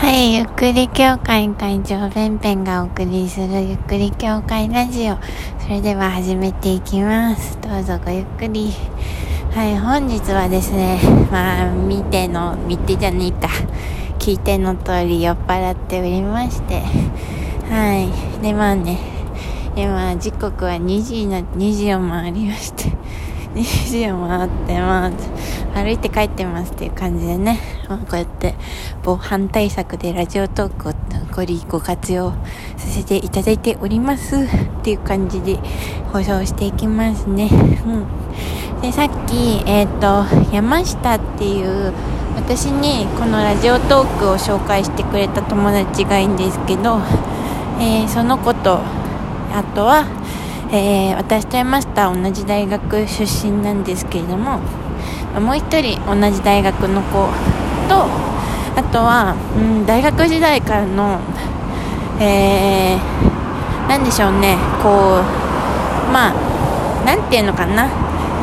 はい、ゆっくり協会会長ペンペンがお送りするゆっくり協会ラジオ。それでは始めていきます。どうぞごゆっくり。はい、本日はですね、まあ、見ての、見てじゃねえか。聞いての通り酔っ払っておりまして。はい。で、まあね、今、時刻は2時になって、2時を回りまして。2時を回って、まあ、歩いて帰ってますっていう感じでね、まあ、こうやって防犯対策でラジオトークをご利ご活用させていただいておりますっていう感じで放送していきますね。うん。で、さっき、えっ、と、山下っていう私にこのラジオトークを紹介してくれた友達がいいんですけど、えーその子と、あとは、えー私と山下は同じ大学出身なんですけれども、もう一人同じ大学の子と、あとは、うん、大学時代からの、えー、なんでしょうね、こう、まあ、なんていうのかな、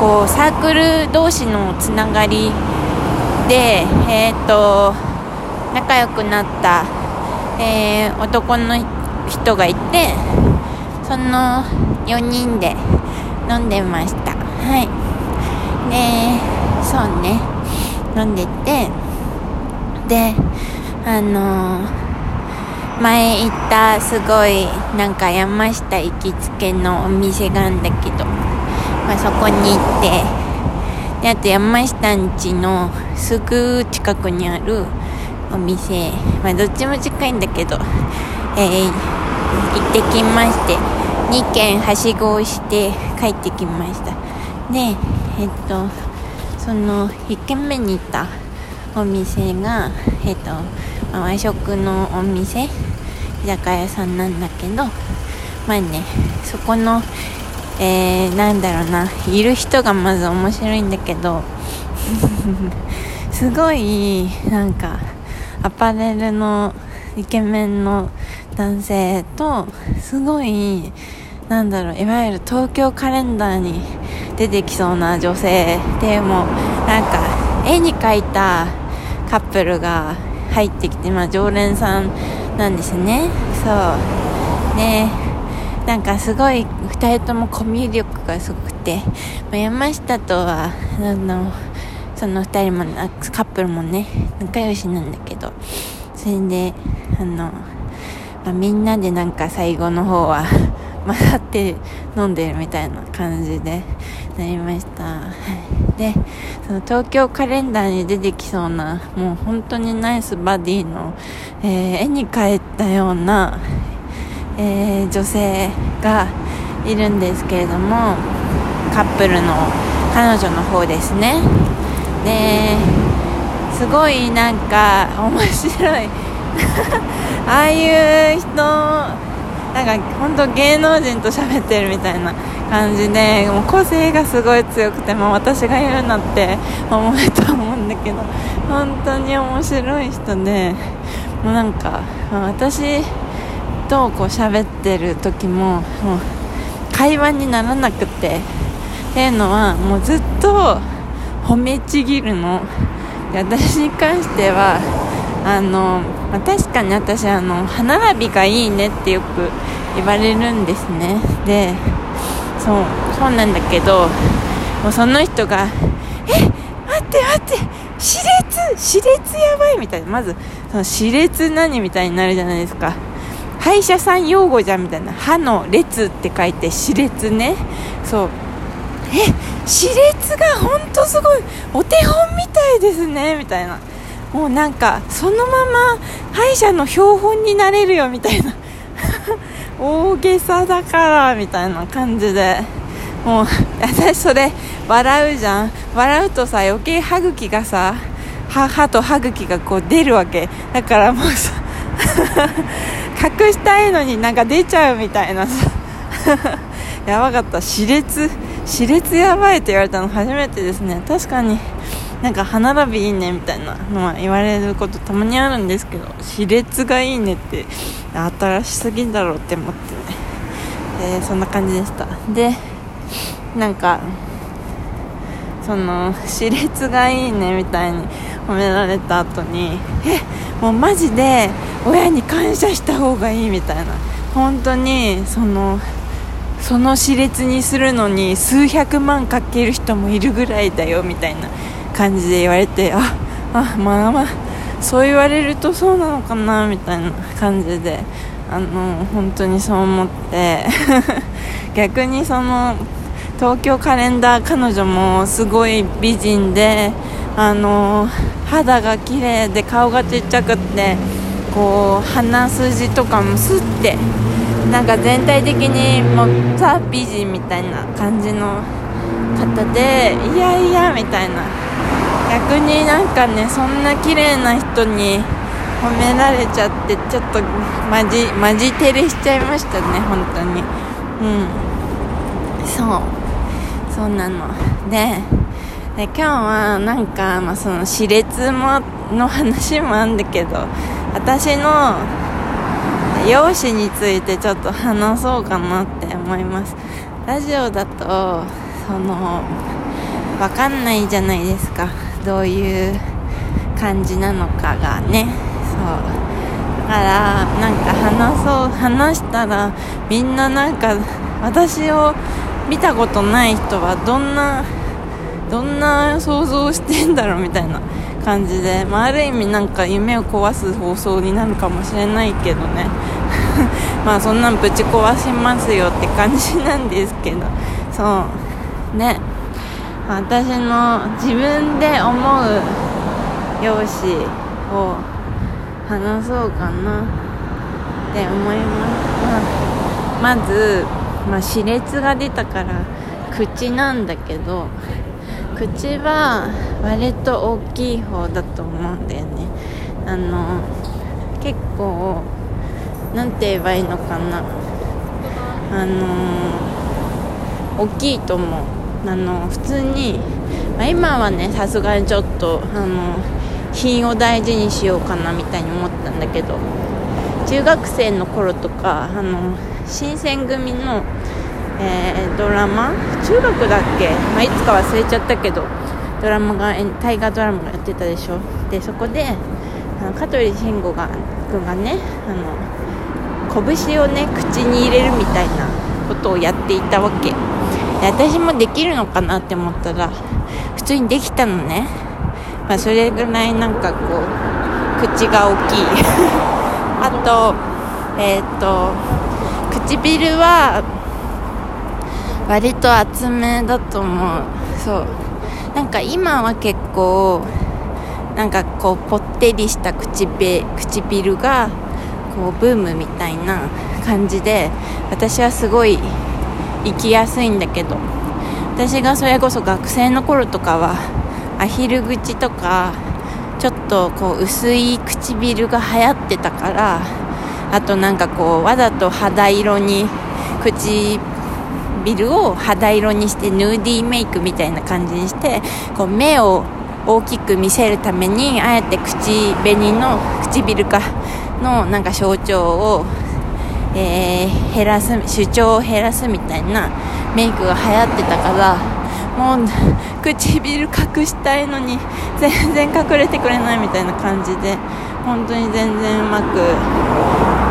こう、サークル同士のつながりで、えっ、と、仲良くなった、えー男の人がいて、その4人で飲んでました。はい。で、そうね、飲んでて、で、あのー前行ったすごいなんか山下行きつけのお店があるんだけど、まあ、そこに行って、で、あと山下ん家のすぐ近くにあるお店、まあ、どっちも近いんだけど、えー行ってきまして、2軒はしごをして帰ってきました。で、えっと、その1軒目に行ったお店が、えっと、和食のお店、居酒屋さんなんだけど、まあね、そこの、えー、なんだろうな、いる人がまず面白いんだけど、すごい、なんか、アパレルのイケメンの男性と、すごい、なんだろう、いわゆる東京カレンダーに出てきそうな女性でも、なんか、絵に描いたカップルが入ってきて、まあ、常連さんなんですね。そう。ねなんかすごい2人ともコミュ力がすごくて、まあ、山下とは、あの、その2人も、カップルもね、仲良しなんだけど、それで、あの、まあ、みんなでなんか最後の方は 混ざって飲んでるみたいな感じでなりました。で、その東京カレンダーに出てきそうな、もう本当にナイスバディの、えー絵に描いたような、えー女性がいるんですけれども、カップルの彼女の方ですね。で、すごいなんか面白い。ああいう人、なんか本当芸能人と喋ってるみたいな感じで、もう個性がすごい強くて、まあ私が言うなって思うと思うんだけど、本当に面白い人で、もうなんか、私とこう喋ってる時も、もう会話にならなくて、っていうのはもうずっと褒めちぎるの。私に関しては、あの、まあ確かに私あの歯並びがいいねってよく言われるんですね。でそうそうなんだけどもうその人が「え待って待って歯列歯列やばい」みたいなまずその歯列何みたいになるじゃないですか。歯医者さん用語じゃんみたいな。歯の列って書いて歯列ね。そうえ歯列が本当すごいお手本みたいですねみたいな。もうなんかそのまま歯医者の標本になれるよみたいな。大げさだからみたいな感じで。もう私それ笑うじゃん。笑うとさ余計歯茎がさ歯と歯茎がこう出るわけ。だからもうさ 隠したいのになんか出ちゃうみたいなさ。やばかった。歯列歯列やばいって言われたの初めてですね。確かになんか歯並びいいねみたいなのは言われることたまにあるんですけど歯列がいいねって新しすぎだろうって思ってね。そんな感じでした。でなんかその歯列がいいねみたいに褒められた後にえもうマジで親に感謝した方がいいみたいな。本当にそのその熾烈にするのに数百万かける人もいるぐらいだよみたいな感じで言われてああまあまあそう言われるとそうなのかなみたいな感じであの本当にそう思って 逆にその東京カレンダー彼女もすごい美人であの肌が綺麗で顔がちっちゃくってこう鼻筋とかもスッてなんか全体的にもうザ美人みたいな感じの方でいやいやみたいな。逆になんかねそんな綺麗な人に褒められちゃってちょっとマジマジ照れしちゃいましたね本当に。うん。そう。そうなの。でで今日はなんか、まあ、その熾烈もの話もあるんだけど私の容姿についてちょっと話そうかなって思います。ラジオだとその分かんないじゃないですか。どういう感じなのかがね。そう。だからなんか話そう話したらみんななんか私を見たことない人はどんなどんな想像してんだろうみたいな感じで、まあ、ある意味なんか夢を壊す放送になるかもしれないけどね。まあそんなんぶち壊しますよって感じなんですけど。そう。ね。私の自分で思う容姿を話そうかなって思います、まあ、まず、まあ、熾烈が出たから口なんだけど口は割と大きい方だと思うんだよね。あの結構何て言えばいいのかな。あの大きいと思う。あの普通に、まあ、今はねさすがにちょっとあの品を大事にしようかなみたいに思ったんだけど中学生の頃とかあの新選組のえー、ドラマ中学だっけ、まあ、いつか忘れちゃったけどドラマが大河ドラマがやってたでしょ？でそこであの香取慎吾が君がねあの拳をね口に入れるみたいなことをやっていたわけ。で私もできるのかなって思ったら普通にできたのね、まあ、それぐらいなんかこう口が大きい。あとえっ、と唇は割と厚めだと思う。そう。なんか今は結構なんかこうぽってりした口唇がこうブームみたいな感じで私はすごい生きやすいんだけど私がそれこそ学生の頃とかはアヒル口とかちょっとこう薄い唇が流行ってたからあとなんかこうわざと肌色に口ビルを肌色にしてヌーディーメイクみたいな感じにしてこう目を大きく見せるためにあえて口紅の唇かのなんか象徴を、えー、減らす主張を減らすみたいなメイクが流行ってたからもう唇隠したいのに全然隠れてくれないみたいな感じで本当に全然うまく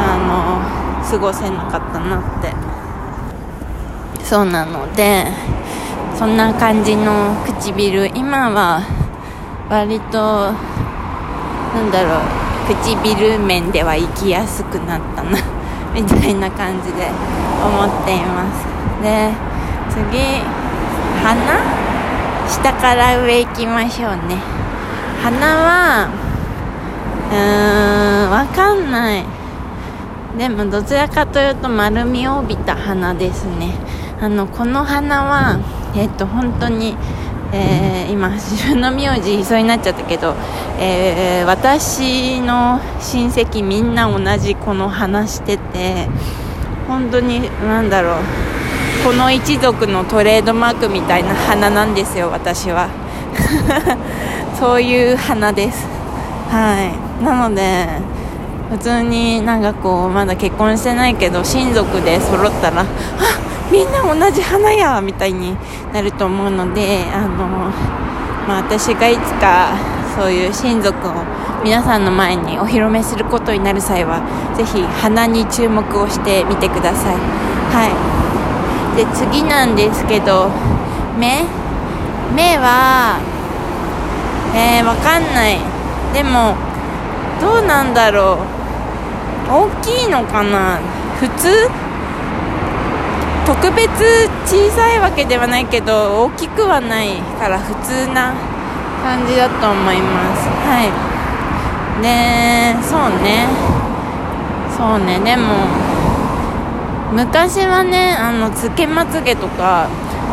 あの過ごせなかったなって。そうなのでそんな感じの唇。今は割となんだろう。唇面では生きやすくなったな みたいな感じで思っています。で次鼻？下から上行きましょうね。鼻はうーんわかんない。でもどちらかというと丸みを帯びた鼻ですね。あのこの花はえっと本当にえー、今自分の名字いそうになっちゃったけど、えー、私の親戚みんな同じこの花してて本当に何だろうこの一族のトレードマークみたいな花なんですよ私は。そういう花です。はい。なので普通になんかこうまだ結婚してないけど親族で揃ったらあっ みんな同じ花やみたいになると思うのであの、まあ、私がいつかそういう親族を皆さんの前にお披露目することになる際はぜひ鼻に注目をしてみてください。はい。で次なんですけど目？目はえー、わかんない。でもどうなんだろう。大きいのかな？普通？特別小さいわけではないけど大きくはないから普通な感じだと思います。はい。でそうね。そうね。でも昔はねあのつけまつげとか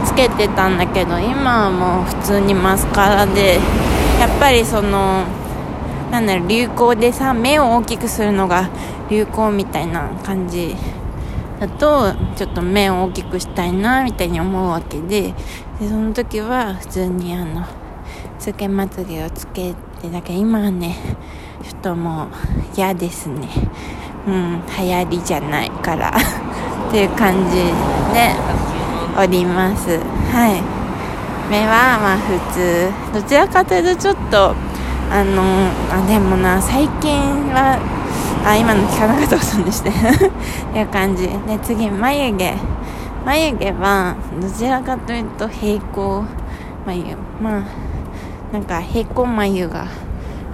つけてたんだけど今はもう普通にマスカラでやっぱりそのなんだろう流行でさ目を大きくするのが流行みたいな感じだとちょっと目を大きくしたいなみたいに思うわけででその時は普通にあのつけまつげをつけてだけど今はねちょっともう嫌ですね。うん流行りじゃないから。っていう感じでおります。はい。目はまあ普通。どちらかというとちょっとあのあでもな最近はあ今の聞かなかったことにして。っ ていう感じ。で次眉毛。眉毛はどちらかというと平行眉まあなんか平行眉が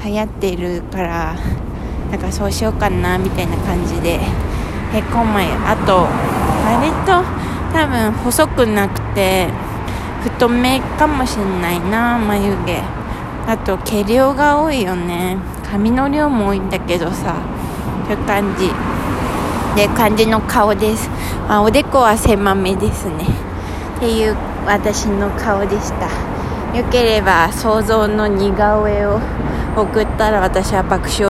流行っているからなんかそうしようかなみたいな感じで。平行眉。あと割と多分細くなくて太めかもしんないな眉毛。あと毛量が多いよね。髪の量も多いんだけどさ。という感じ。で感じの顔です、まあ、おでこは狭めですね。っていう私の顔でした。よければ想像の似顔絵を送ったら私は爆笑